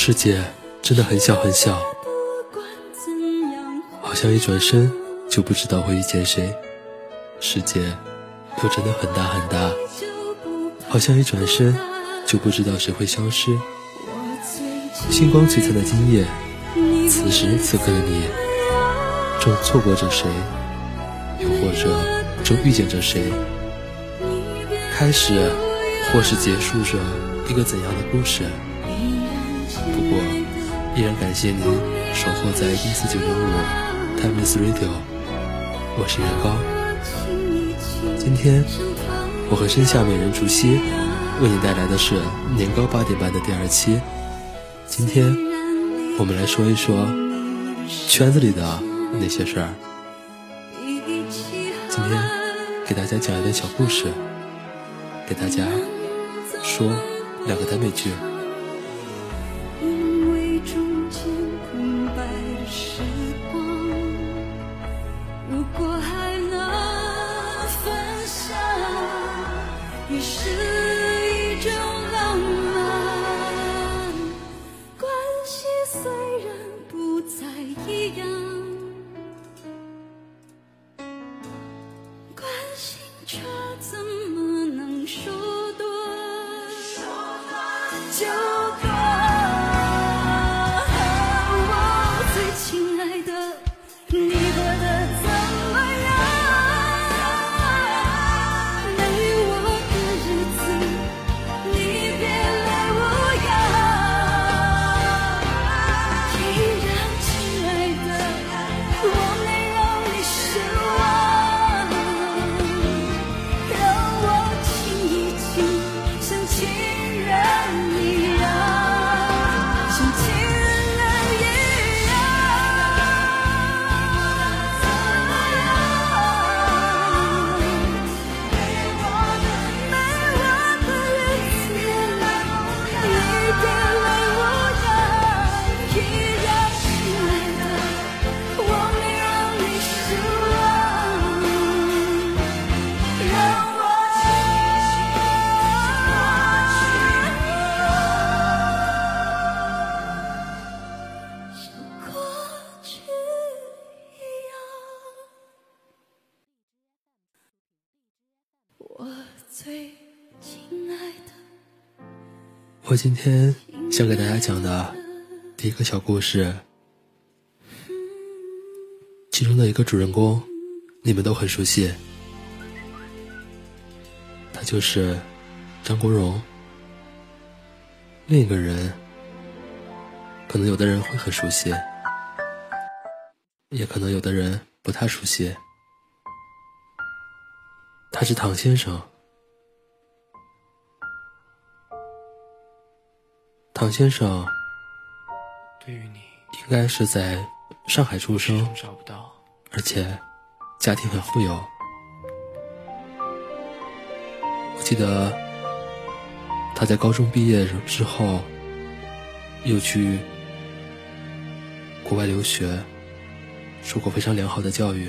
世界真的很小很小，好像一转身就不知道会遇见谁；世界又真的很大很大，好像一转身就不知道谁会消失。星光璀璨的今夜，此时此刻的你，正错过着谁，又或者正遇见着谁？开始，或是结束着一个怎样的故事？依然感谢您守候在一四九零五 Timeless Radio，我是元高。今天，我和身下美人竹溪为你带来的是年糕八点半的第二期。今天，我们来说一说圈子里的那些事儿。今天，给大家讲一个小故事，给大家说两个耽美剧。是一种浪漫，关系虽然不再一样，关心却怎么能说断？就。今天想给大家讲的第一个小故事，其中的一个主人公，你们都很熟悉，他就是张国荣。另一个人，可能有的人会很熟悉，也可能有的人不太熟悉，他是唐先生。唐先生，对于你，应该是在上海出生，而且家庭很富有。我记得他在高中毕业之后，又去国外留学，受过非常良好的教育。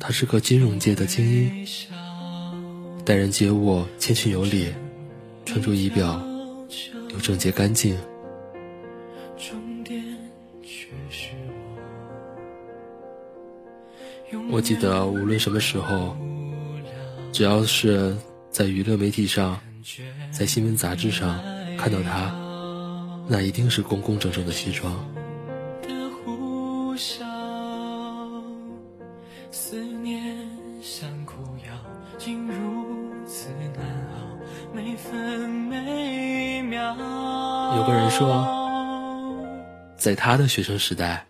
他是个金融界的精英，待人接物谦逊有礼，穿着仪表。又整洁干净。我记得无论什么时候，只要是在娱乐媒体上，在新闻杂志上看到他，那一定是工工整整的西装。在他的学生时代，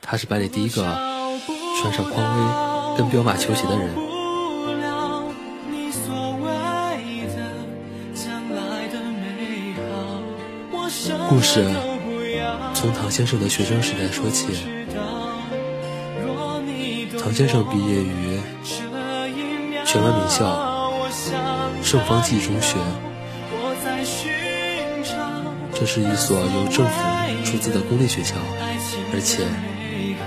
他是班里第一个穿上匡威跟彪马球鞋的人。故事从唐先生的学生时代说起。唐先生毕业于全湾名校圣方济中学。这是一所由政府出自的公立学校，而且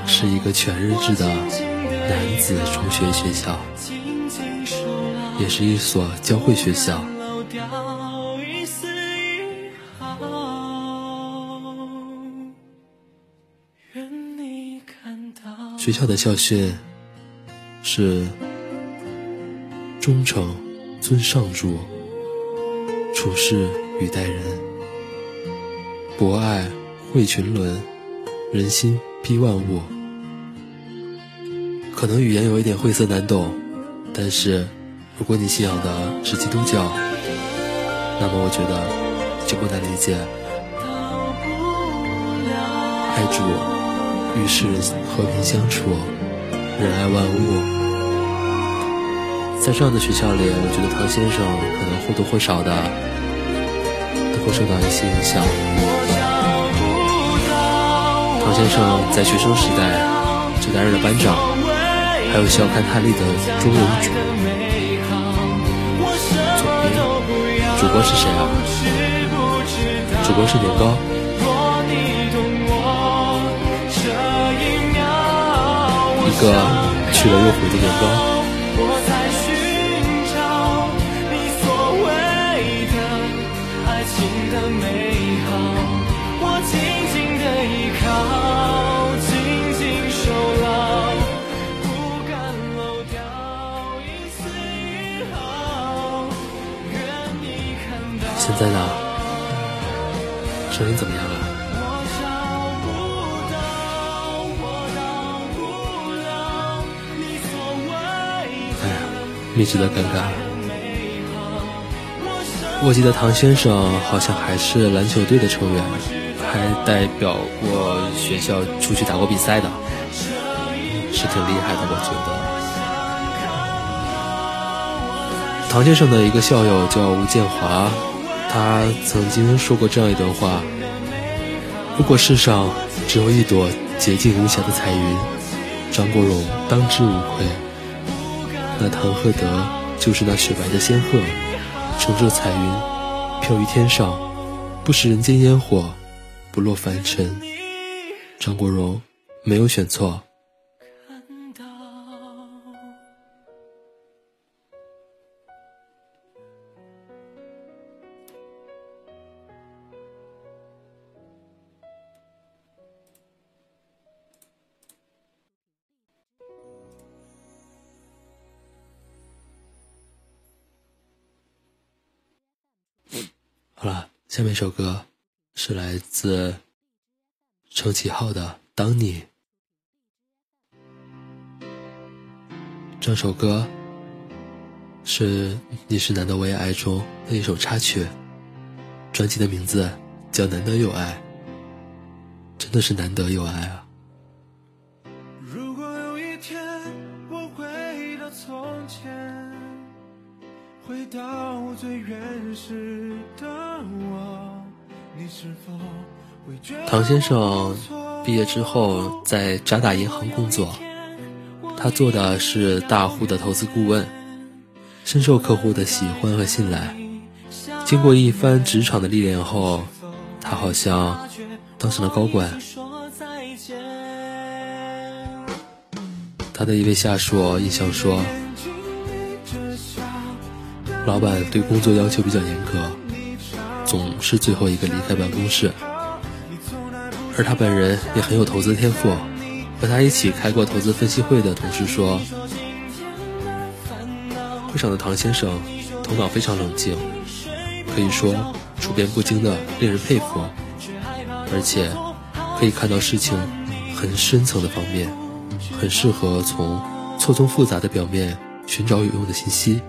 是一个全日制的男子中学学校，也是一所教会学校。学校的校训是忠诚、尊上主、处事与待人。博爱。惠群伦，人心庇万物。可能语言有一点晦涩难懂，但是如果你信仰的是基督教，那么我觉得就不难理解。爱主，与世和平相处，仁爱万物。在这样的学校里，我觉得唐先生可能或多或少的都会受到一些影响。王先生在学生时代就担任了班长，还有校刊泰利的中文主总编。主播是谁啊？主播是年糕。一个去了又回的年糕。密集的尴尬。我记得唐先生好像还是篮球队的成员，还代表过学校出去打过比赛的，是挺厉害的。我觉得，唐先生的一个校友叫吴建华，他曾经说过这样一段话：如果世上只有一朵洁净无瑕的彩云，张国荣当之无愧。那唐鹤德就是那雪白的仙鹤，乘着彩云飘于天上，不食人间烟火，不落凡尘。张国荣没有选错。了，下面一首歌是来自程启浩的《当你》。这首歌是《你是难得我也爱》中的一首插曲，专辑的名字叫《难得有爱》，真的是难得有爱啊！唐先生毕业之后在渣打银行工作，他做的是大户的投资顾问，深受客户的喜欢和信赖。经过一番职场的历练后，他好像当上了高管。他的一位下属印象说，老板对工作要求比较严格。总是最后一个离开办公室，而他本人也很有投资天赋。和他一起开过投资分析会的同事说，会上的唐先生头脑非常冷静，可以说处变不惊的令人佩服，而且可以看到事情很深层的方面，很适合从错综复杂的表面寻找有用的信息。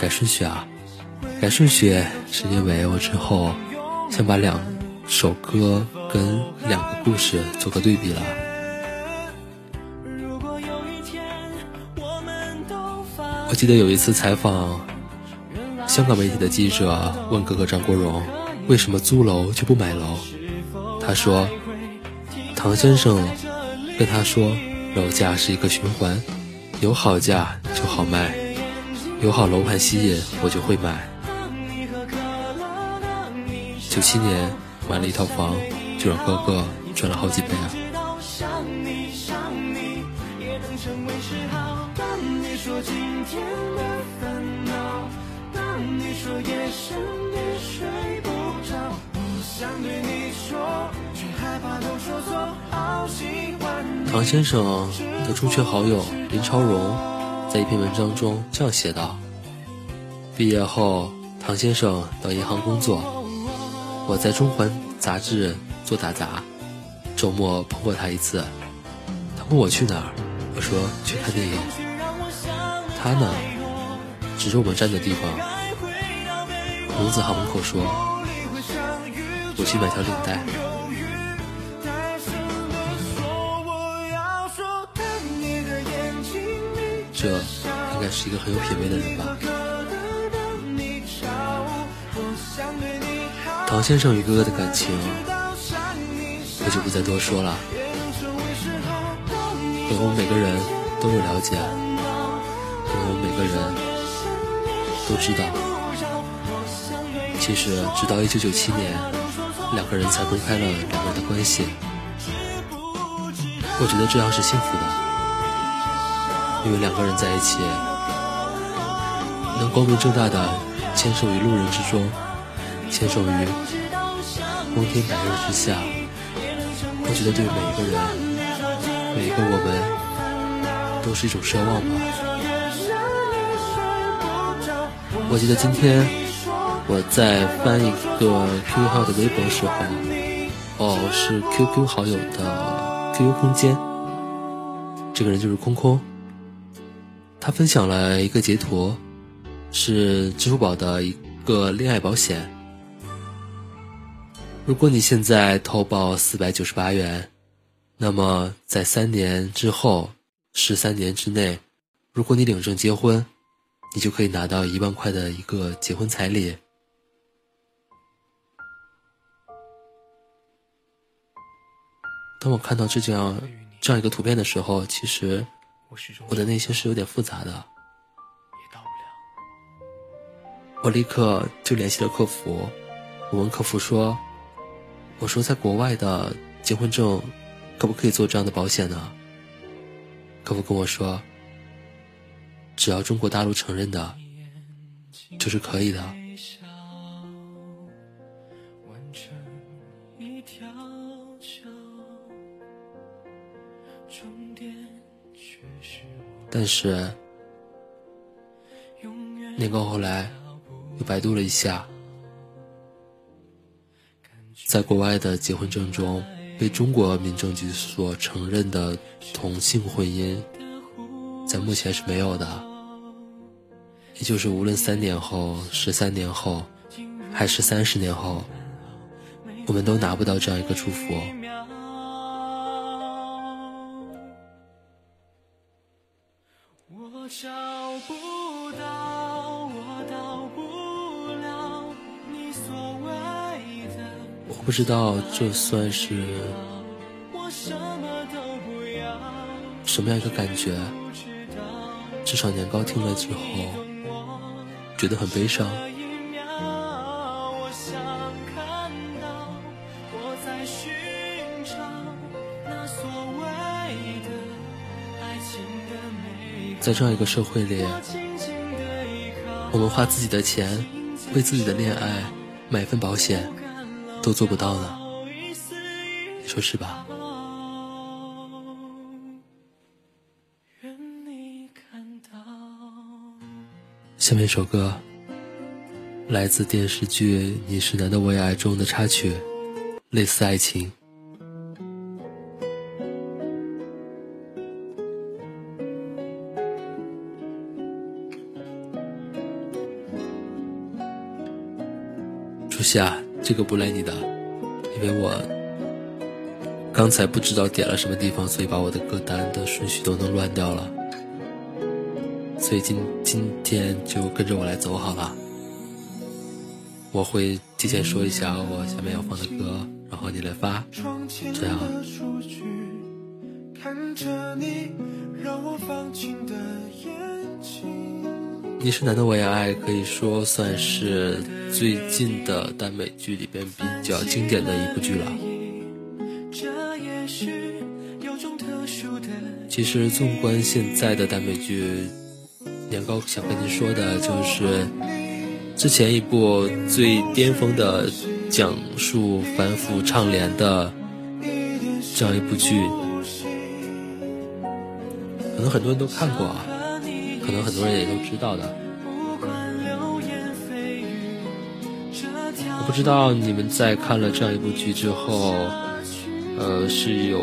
改顺序啊，改顺序是因为我之后想把两首歌跟两个故事做个对比了。我记得有一次采访香港媒体的记者问哥哥张国荣为什么租楼就不买楼，他说唐先生跟他说楼价是一个循环，有好价就好卖。有好楼盘吸引，我就会买。九七年买了一套房，就让哥哥赚了好几倍啊！唐先生的中学好友林超荣，在一篇文章中这样写道：“毕业后，唐先生到银行工作，我在中环杂志做打杂，周末碰过他一次。他问我去哪儿，我说去看电影。他呢，指着我们站的地方，农子航门口说：我去买条领带。”这应该是一个很有品味的人吧。唐先生与哥哥的感情，我就不再多说了。因为我们每个人都有了解，因为我们每个人都知道。其实，直到一九九七年，两个人才公开了两个人的关系。我觉得这样是幸福的。因为两个人在一起，能光明正大的牵手于路人之中，牵手于光天白日之下，我觉得对每一个人，每一个我们，都是一种奢望吧。我记得今天我在翻一个 QQ 号的微博时候，哦，是 QQ 好友的 QQ 空间，这个人就是空空。他分享了一个截图，是支付宝的一个恋爱保险。如果你现在投保四百九十八元，那么在三年之后，十三年之内，如果你领证结婚，你就可以拿到一万块的一个结婚彩礼。当我看到这样这样一个图片的时候，其实。我的内心是有点复杂的，我立刻就联系了客服，我问客服说：“我说在国外的结婚证，可不可以做这样的保险呢？”客服跟我说：“只要中国大陆承认的，就是可以的。”但是，那个后来又百度了一下，在国外的结婚证中，被中国民政局所承认的同性婚姻，在目前是没有的。也就是无论三年后、十三年后，还是三十年后，我们都拿不到这样一个祝福。不知道这算是什么样一个感觉？至少年糕听了之后，觉得很悲伤。在这样一个社会里，我们花自己的钱，为自己的恋爱买份保险。都做不到呢，你说是吧？下面一首歌，来自电视剧《你是男的我也爱》中的插曲，《类似爱情》。初夏。这个不赖你的，因为我刚才不知道点了什么地方，所以把我的歌单的顺序都弄乱掉了。所以今今天就跟着我来走好了。我会提前说一下我下面要放的歌，然后你来发，这样。你是男的我也爱，可以说算是。最近的耽美剧里边比较经典的一部剧了。其实纵观现在的耽美剧，年糕想跟您说的就是，之前一部最巅峰的讲述反腐倡廉的这样一部剧，可能很多人都看过啊，可能很多人也都知道的。不知道你们在看了这样一部剧之后，呃，是有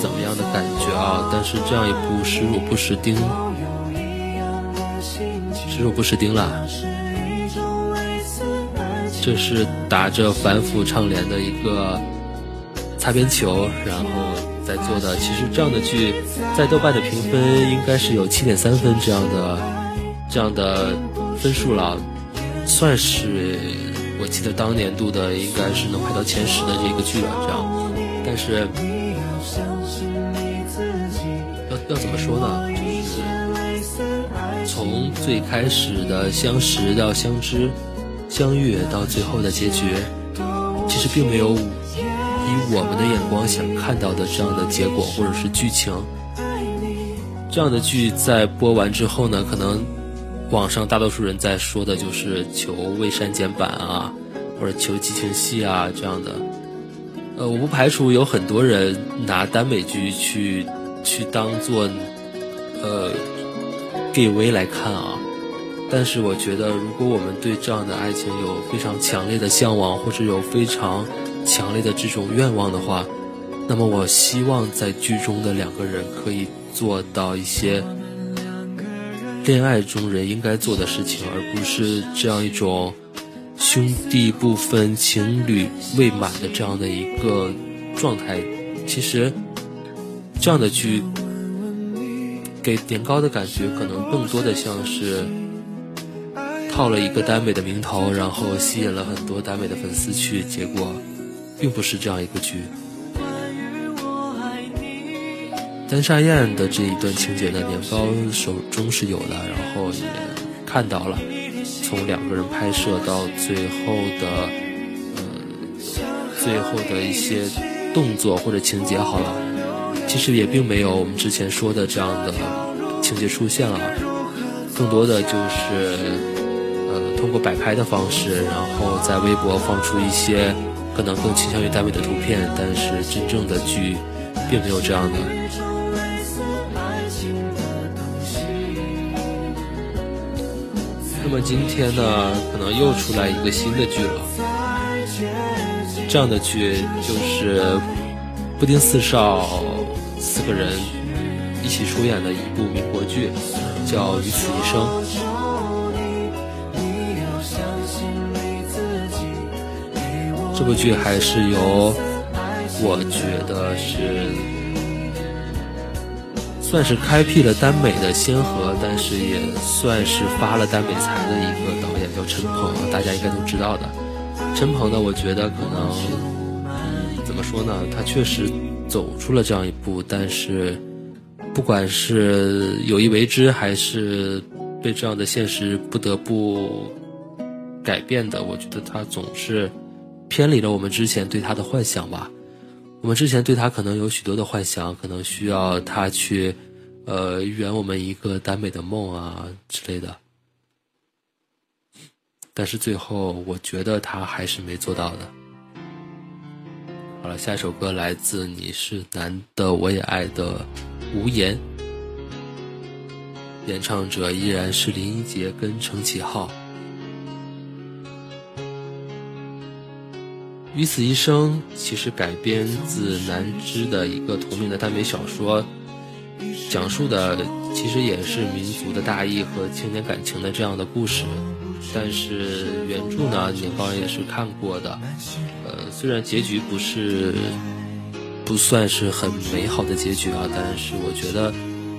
怎么样的感觉啊？但是这样一部时辱不识丁，时辱不识丁啦。这是打着反腐倡廉的一个擦边球，然后在做的。其实这样的剧在豆瓣的评分应该是有七点三分这样的这样的分数了，算是记得当年度的应该是能排到前十的这个剧了。这样，但是要要怎么说呢？就是从最开始的相识到相知。相遇到最后的结局，其实并没有以我们的眼光想看到的这样的结果或者是剧情。这样的剧在播完之后呢，可能网上大多数人在说的就是求未删减版啊，或者求激情戏啊这样的。呃，我不排除有很多人拿耽美剧去去当做呃 gay 微来看啊。但是我觉得，如果我们对这样的爱情有非常强烈的向往，或者有非常强烈的这种愿望的话，那么我希望在剧中的两个人可以做到一些恋爱中人应该做的事情，而不是这样一种兄弟不分、情侣未满的这样的一个状态。其实，这样的剧给年糕的感觉，可能更多的像是。套了一个耽美的名头，然后吸引了很多耽美的粉丝去，结果并不是这样一个剧。丹沙燕的这一段情节呢，年糕手中是有的，然后也看到了。从两个人拍摄到最后的，呃，最后的一些动作或者情节，好了，其实也并没有我们之前说的这样的情节出现了，更多的就是。呃通过摆拍的方式，然后在微博放出一些可能更倾向于单位的图片，但是真正的剧并没有这样的。么今天呢，可能又出来一个新的剧了。这样的剧就是布丁四少四个人一起出演的一部民国剧，叫《与此一生》。这部剧还是由我觉得是算是开辟了耽美的先河，但是也算是发了耽美财的一个导演，叫陈鹏，大家应该都知道的。陈鹏呢，我觉得可能怎么说呢？他确实走出了这样一步，但是不管是有意为之，还是被这样的现实不得不改变的，我觉得他总是。偏离了我们之前对他的幻想吧，我们之前对他可能有许多的幻想，可能需要他去，呃，圆我们一个耽美的梦啊之类的。但是最后，我觉得他还是没做到的。好了，下一首歌来自《你是男的我也爱》的无言，演唱者依然是林一杰跟程启浩。于此一生其实改编自南枝的一个同名的耽美小说，讲述的其实也是民族的大义和青年感情的这样的故事。但是原著呢，年糕也是看过的。呃，虽然结局不是不算是很美好的结局啊，但是我觉得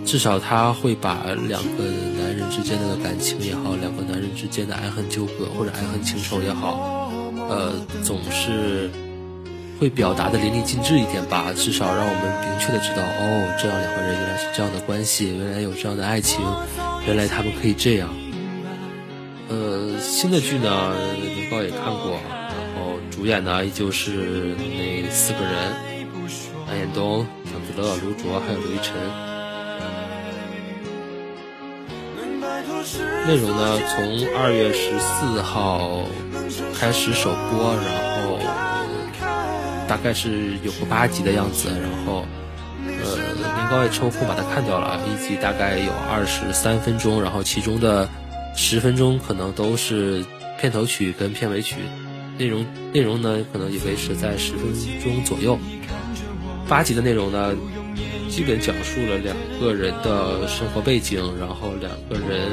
至少他会把两个男人之间的感情也好，两个男人之间的爱恨纠葛或者爱恨情仇也好。呃，总是会表达的淋漓尽致一点吧，至少让我们明确的知道，哦，这样两个人原来是这样的关系，原来有这样的爱情，原来他们可以这样。呃，新的剧呢，年糕也看过，然后主演呢依旧是那四个人，安彦东、蒋子乐、卢卓还有刘一晨。内容呢，从二月十四号开始首播，然后大概是有个八集的样子，然后呃年糕也抽空把它看掉了，一集大概有二十三分钟，然后其中的十分钟可能都是片头曲跟片尾曲，内容内容呢可能也维持在十分钟左右。八集的内容呢。基本讲述了两个人的生活背景，然后两个人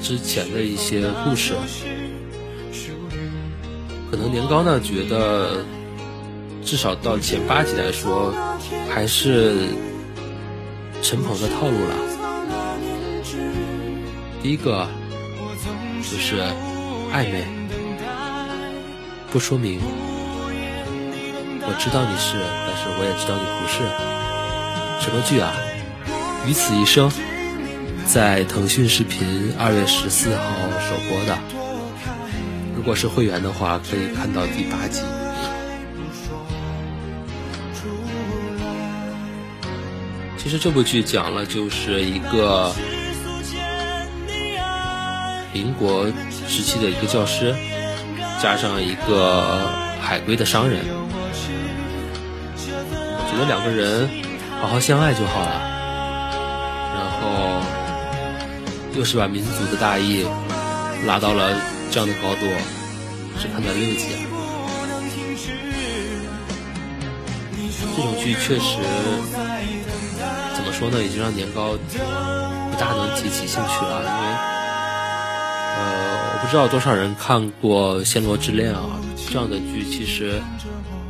之前的一些故事。可能年糕呢觉得，至少到前八集来说，还是陈鹏的套路了。第一个就是暧昧，不说明。我知道你是，但是我也知道你不是。什么剧啊？于此一生，在腾讯视频二月十四号首播的。如果是会员的话，可以看到第八集。其实这部剧讲了就是一个民国时期的一个教师，加上一个海归的商人。我觉得两个人。好好相爱就好了，然后又是把民族的大义拉到了这样的高度，只看到六集。这种剧确实怎么说呢，已经让年糕不大能提起兴趣了，因为呃，我不知道多少人看过《暹罗之恋》啊，这样的剧其实。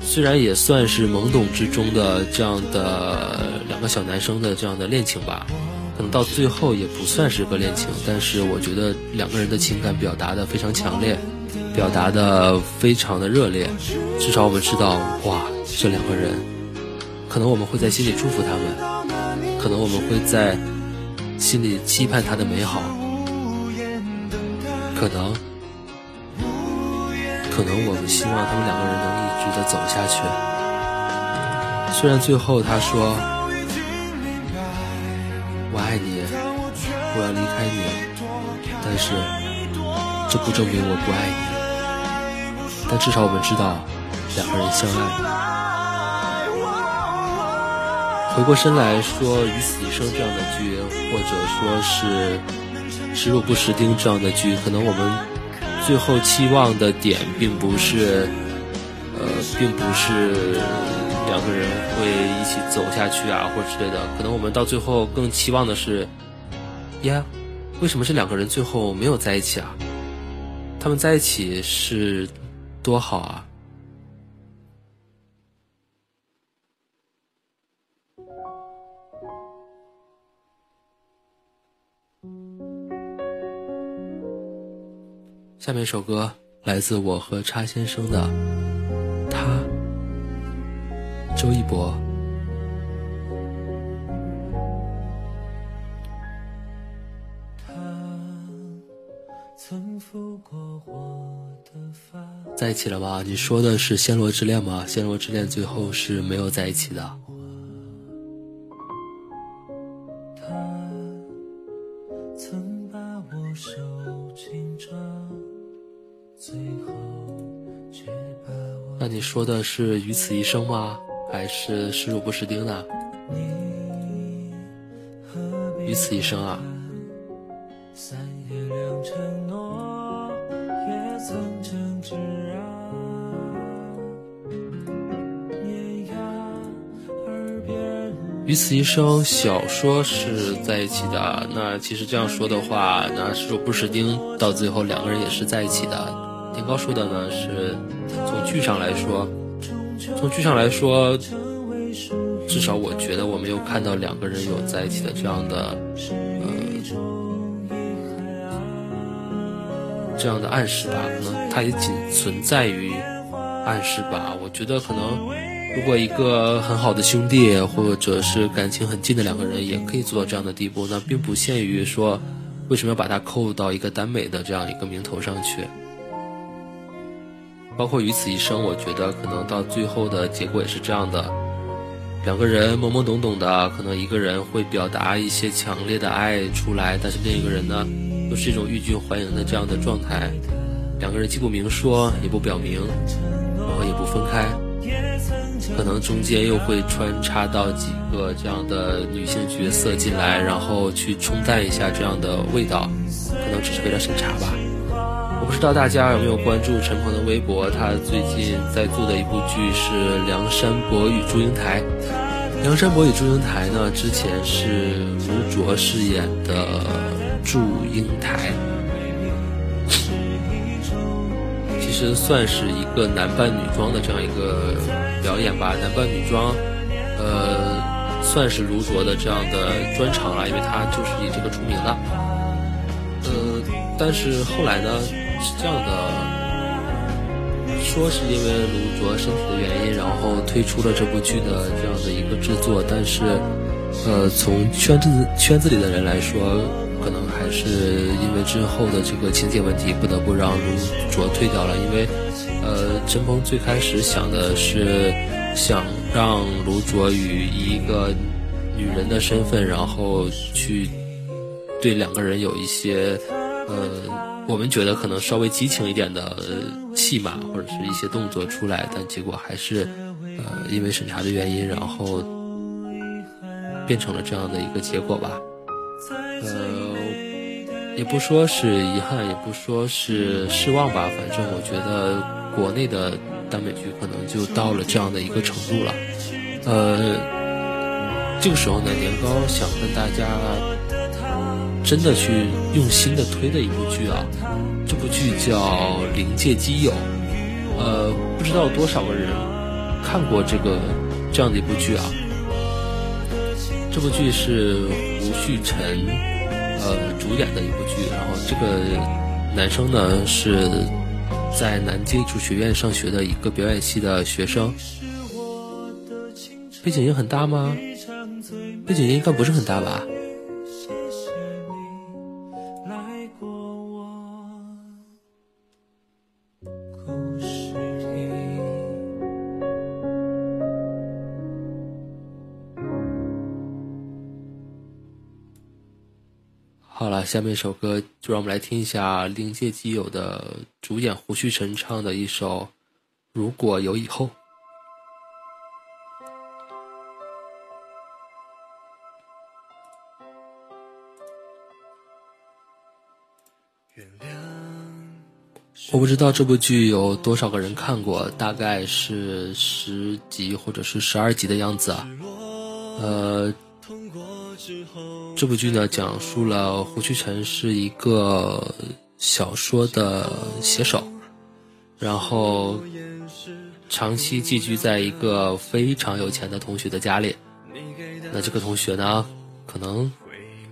虽然也算是懵懂之中的这样的两个小男生的这样的恋情吧，到最后也不算是个恋情，但是我觉得两个人的情感表达的非常强烈，表达的非常的热烈，至少我们知道，哇，这两个人，可能我们会在心里祝福他们，可能我们会在心里期盼他的美好，可能。可能我们希望他们两个人能一直的走下去。虽然最后他说开你，但是这不证明我不爱你。但至少我们知道两个人相爱。回过身来说，《与死一生》这样的剧，或者说是《时入不识丁》这样的剧，可能我们。最后期望的点并不是，呃，并不是两个人会一起走下去啊，或者之类的。可能我们到最后更期望的是，呀，为什么这两个人最后没有在一起啊？他们在一起是多好啊！下面一首歌来自我和叉先生的《他》，周一博。在一起了吗？你说的是《暹罗之恋》吗？《暹罗之恋》最后是没有在一起的。那你说的是于此一生吗？还是视入不识丁呢？于此一生啊！于此一生小说是在一起的。那其实这样说的话，那视入不识丁到最后两个人也是在一起的。年糕说的呢，是从剧上来说，从剧上来说，至少我觉得我没有看到两个人有在一起的这样的，呃，这样的暗示吧。可能它也仅存在于暗示吧。我觉得可能，如果一个很好的兄弟，或者是感情很近的两个人，也可以做到这样的地步，那并不限于说，为什么要把它扣到一个耽美的这样一个名头上去。包括于此一生，我觉得可能到最后的结果也是这样的：两个人懵懵懂懂的，可能一个人会表达一些强烈的爱出来，但是另一个人呢，又是一种欲拒还迎的这样的状态。两个人既不明说，也不表明，然后也不分开，可能中间又会穿插到几个这样的女性角色进来，然后去冲淡一下这样的味道，可能只是为了审查吧。我不知道大家有没有关注陈鹏的微博，他最近在做的一部剧是《梁山伯与祝英台》。《梁山伯与祝英台》呢，之前是吴卓饰演的祝英台。其实算是一个男扮女装的这样一个表演吧，男扮女装，呃，算是卢卓的这样的专长了，因为他就是以这个出名的。呃，但是后来呢，是这样的，说是因为卢卓身体的原因，然后推出了这部剧的这样的一个制作，但是，呃，从圈子圈子里的人来说。可能还是因为之后的这个情节问题，不得不让卢卓退掉了。因为，呃，陈鹏最开始想的是想让卢卓以一个女人的身份，然后去对两个人有一些，呃，我们觉得可能稍微激情一点的戏码或者是一些动作出来，但结果还是，呃，因为审查的原因，然后变成了这样的一个结果吧。呃，也不说是遗憾，也不说是失望吧。反正我觉得国内的耽美剧可能就到了这样的一个程度了。呃，这个时候呢，年糕想跟大家真的去用心的推的一部剧啊，这部剧叫《灵界基友》。呃，不知道多少个人看过这个这样的一部剧啊。这部剧是胡旭晨。呃，主演的一部剧，然后这个男生呢是在南京艺术学院上学的一个表演系的学生。背景音很大吗？背景音应该不是很大吧？下面一首歌就让我们来听一下《灵界基友》的主演胡旭晨唱的一首《如果有以后》。我不知道这部剧有多少个人看过，大概是十集或者是十二集的样子啊，呃。这部剧呢，讲述了胡旭晨是一个小说的写手，然后长期寄居在一个非常有钱的同学的家里。那这个同学呢，可能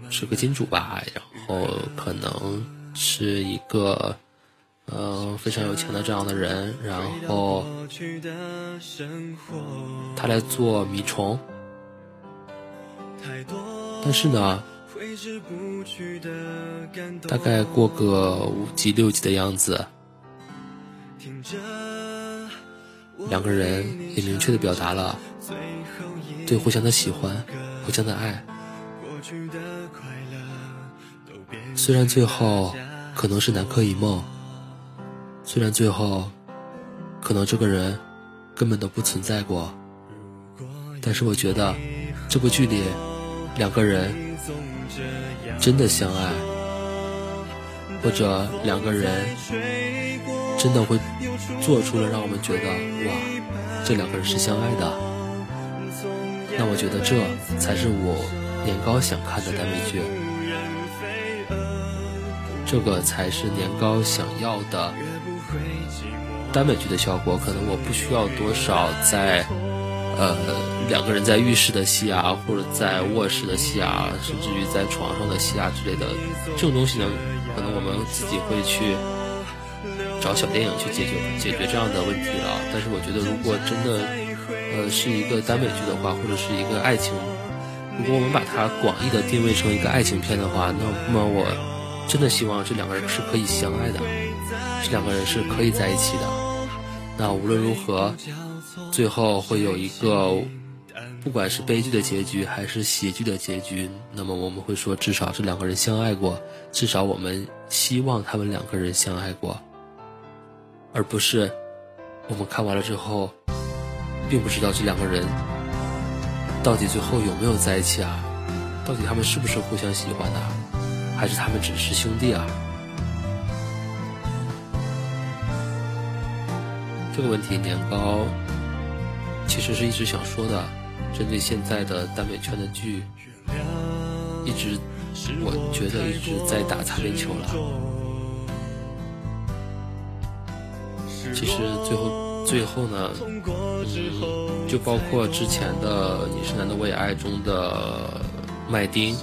是个金主吧，然后可能是一个呃非常有钱的这样的人，然后他来做米虫。但是呢，大概过个五集六集的样子，两个人也明确的表达了对互相的喜欢、互相的爱。虽然最后可能是南柯一梦，虽然最后可能这个人根本都不存在过，但是我觉得这部剧里。两个人真的相爱，或者两个人真的会做出了让我们觉得哇，这两个人是相爱的。那我觉得这才是我年糕想看的耽美剧，这个才是年糕想要的耽美剧的效果。可能我不需要多少在。呃，两个人在浴室的戏啊，或者在卧室的戏啊，甚至于在床上的戏啊之类的，这种东西呢，可能我们自己会去找小电影去解决解决这样的问题啊。但是我觉得，如果真的呃是一个耽美剧的话，或者是一个爱情，如果我们把它广义的定位成一个爱情片的话，那么我真的希望这两个人是可以相爱的，这两个人是可以在一起的。那无论如何。最后会有一个不管是悲剧的结局还是喜剧的结局，那么我们会说，至少这两个人相爱过，至少我们希望他们两个人相爱过，而不是我们看完了之后，并不知道这两个人到底最后有没有在一起啊？到底他们是不是互相喜欢的，还是他们只是兄弟啊？这个问题，年糕其实是一直想说的。针对现在的耽美圈的剧，一直我觉得一直在打擦边球了。其实最后最后呢，嗯，就包括之前的《你是男的我也爱》中的麦丁。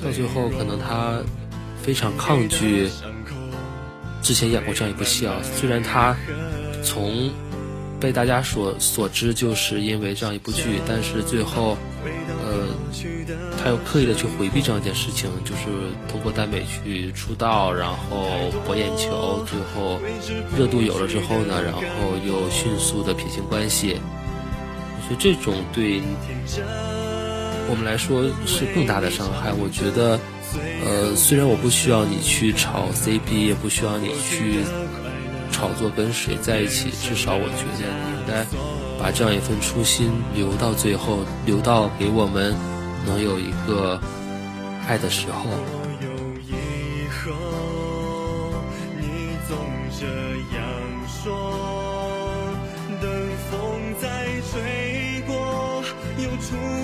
到最后，可能他非常抗拒。之前演过这样一部戏啊，虽然他从被大家所所知就是因为这样一部剧，但是最后，呃，他又刻意的去回避这样一件事情，就是通过耽美去出道，然后博眼球，最后热度有了之后呢，然后又迅速的撇清关系，所以这种对我们来说是更大的伤害，我觉得。呃，虽然我不需要你去炒 CP，也不需要你去炒作跟谁在一起，至少我觉得你应该把这样一份初心留到最后，留到给我们能有一个爱的时候。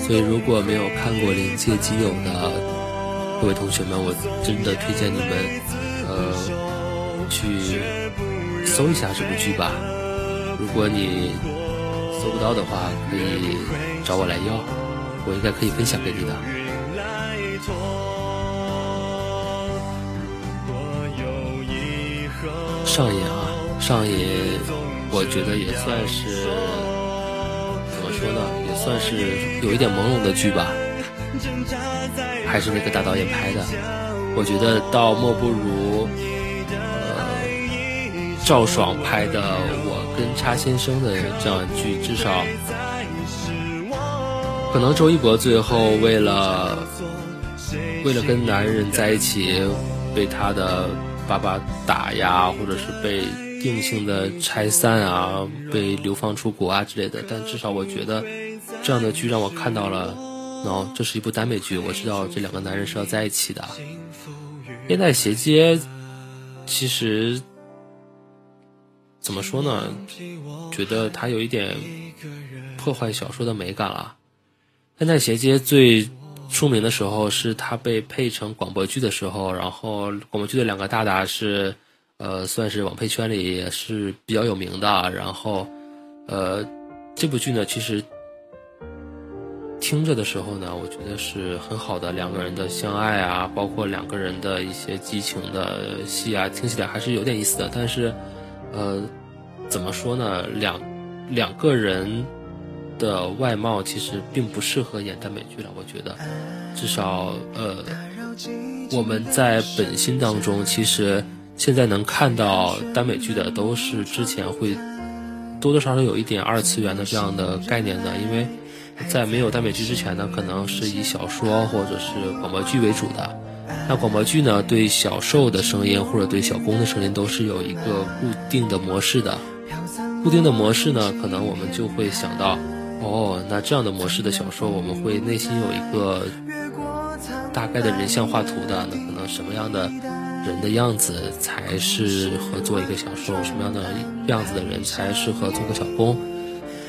所以，如果没有看过《临界基友》的。各位同学们，我真的推荐你们，呃，去搜一下这部剧吧。如果你搜不到的话，可以找我来要，我应该可以分享给你的。上瘾啊，上瘾，我觉得也算是怎么说呢，也算是有一点朦胧的剧吧。还是那个大导演拍的，我觉得倒莫不如呃赵爽拍的《我跟叉先生》的这样剧，至少可能周一博最后为了为了跟男人在一起，被他的爸爸打呀，或者是被定性的拆散啊，被流放出国啊之类的，但至少我觉得这样的剧让我看到了。哦，这是一部耽美剧，我知道这两个男人是要在一起的。烟袋斜街，其实怎么说呢？觉得它有一点破坏小说的美感了。烟袋斜街最出名的时候是它被配成广播剧的时候，然后广播剧的两个大大是呃，算是网配圈里也是比较有名的。然后呃，这部剧呢，其实。听着的时候呢，我觉得是很好的两个人的相爱啊，包括两个人的一些激情的戏啊，听起来还是有点意思的。但是，呃，怎么说呢？两两个人的外貌其实并不适合演耽美剧了。我觉得，至少呃，我们在本心当中，其实现在能看到耽美剧的都是之前会多多少少有一点二次元的这样的概念的，因为。在没有耽美剧之前呢，可能是以小说或者是广播剧为主的。那广播剧呢，对小受的声音或者对小公的声音都是有一个固定的模式的。固定的模式呢，可能我们就会想到，哦，那这样的模式的小说，我们会内心有一个大概的人像画图的。那可能什么样的人的样子才适合做一个小受？什么样的样子的人才适合做个小公？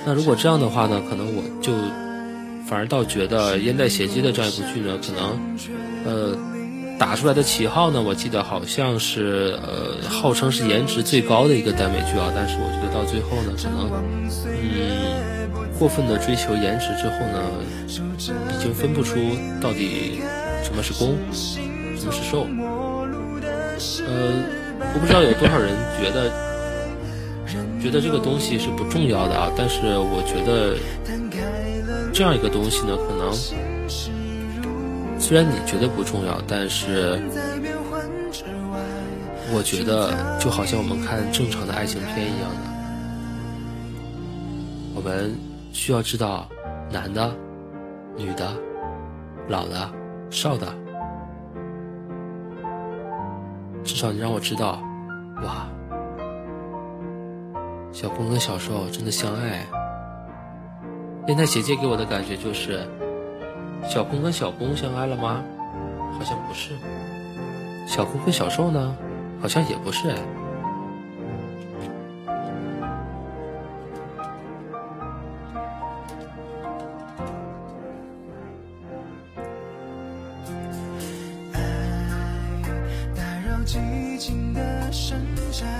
那如果这样的话呢，可能我就反而倒觉得《烟袋斜街》的这样一部剧呢，可能呃打出来的旗号呢，我记得好像是呃号称是颜值最高的一个耽美剧啊，但是我觉得到最后呢，可能嗯过分的追求颜值之后呢，已经分不出到底什么是攻，什么是受。呃，我不知道有多少人觉得。觉得这个东西是不重要的啊，但是我觉得这样一个东西呢，可能虽然你觉得不重要，但是我觉得就好像我们看正常的爱情片一样的，我们需要知道男的、女的、老的、少的，至少你让我知道，哇，小公跟小受真的相爱。电台姐姐给我的感觉就是，小公跟小公相爱了吗？好像不是。小公跟小受呢？好像也不是哎。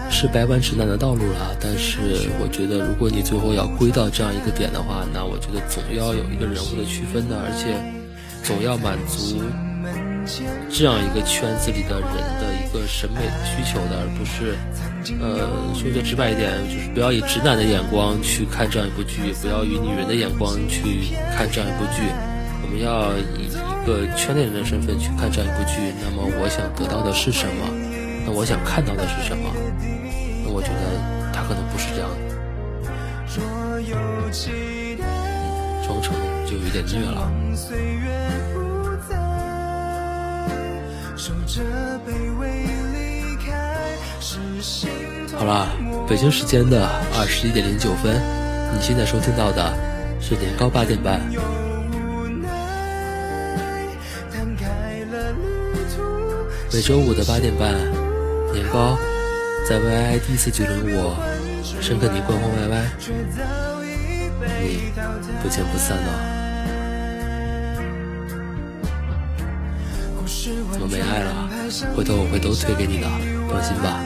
是百万直男的道路了，但是我觉得，如果你最后要归到这样一个点的话，那我觉得总要有一个人物的区分的，而且总要满足。这样一个圈子里的人的一个审美需求的，而不是，呃，说的直白一点，就是不要以直男的眼光去看这样一部剧，不要以女人的眼光去看这样一部剧。我们要以一个圈内人的身份去看这样一部剧。那么，我想得到的是什么？那我想看到的是什么？那我觉得他可能不是这样的。装成就有点虐了。好了，北京时间的二十一点零九分，你现在收听到的是年糕八点半。每周五的八点半，年糕在 YI 第一次聚人我，深刻你关欢 YY，你不见不散哦。怎么没爱了？回头我会都推给你的，放心吧。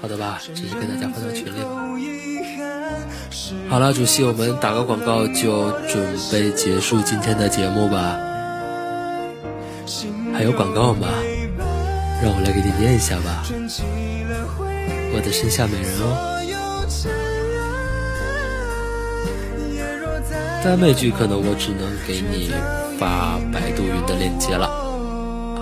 好的吧，直接给大家发到群里。好了，主席，我们打个广告就准备结束今天的节目吧。还有广告吗？让我来给你念一下吧。我的身下美人哦。耽美剧可能我只能给你发百度云的链接了。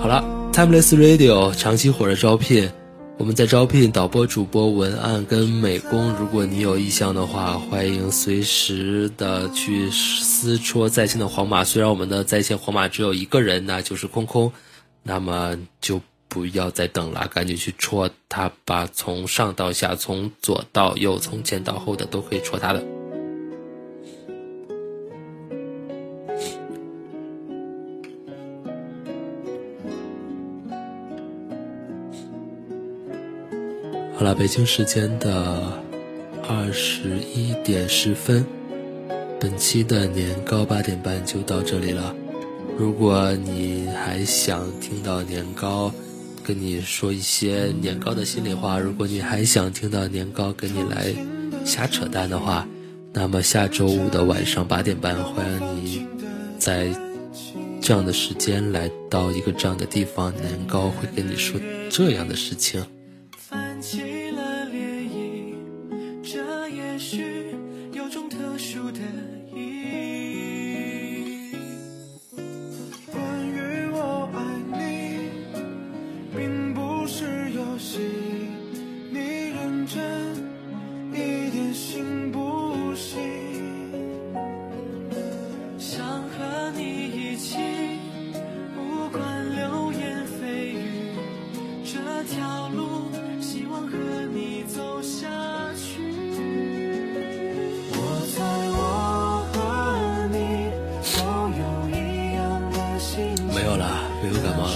好了，Timeless Radio 长期火热招聘。我们在招聘导播、主播、文案跟美工。如果你有意向的话，欢迎随时的去私戳在线的黄马。虽然我们的在线黄马只有一个人，那就是空空，那么就不要再等了，赶紧去戳他吧。从上到下，从左到右，从前到后的都可以戳他的。好了，北京时间的二十一点十分，本期的年糕八点半就到这里了。如果你还想听到年糕跟你说一些年糕的心里话，如果你还想听到年糕跟你来瞎扯淡的话，那么下周五的晚上八点半，欢迎你在这样的时间来到一个这样的地方，年糕会跟你说这样的事情。朋友感冒了，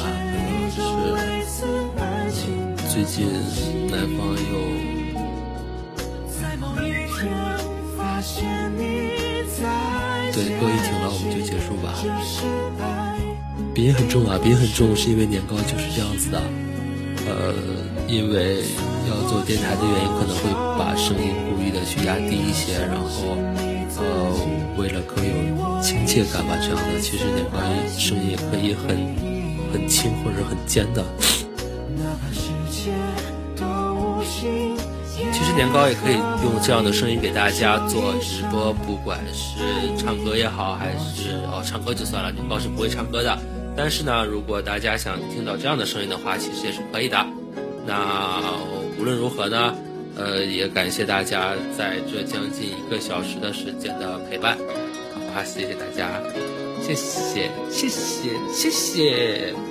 是最近南方又对歌一停了，我们就结束吧。鼻音很重啊，鼻音很重，是因为年糕就是这样子的。呃，因为要做电台的原因，可能会把声音故意的去压低一些，然后呃，为了更有亲切感吧，这样的。其实年糕声音也可以很很轻或者很尖的。其实年糕也可以用这样的声音给大家做直播，不管是唱歌也好，还是哦唱歌就算了，年糕是不会唱歌的。但是呢，如果大家想听到这样的声音的话，其实也是可以的。那无论如何呢，呃，也感谢大家在这将近一个小时的时间的陪伴，好吧，谢谢大家，谢谢，谢谢，谢谢。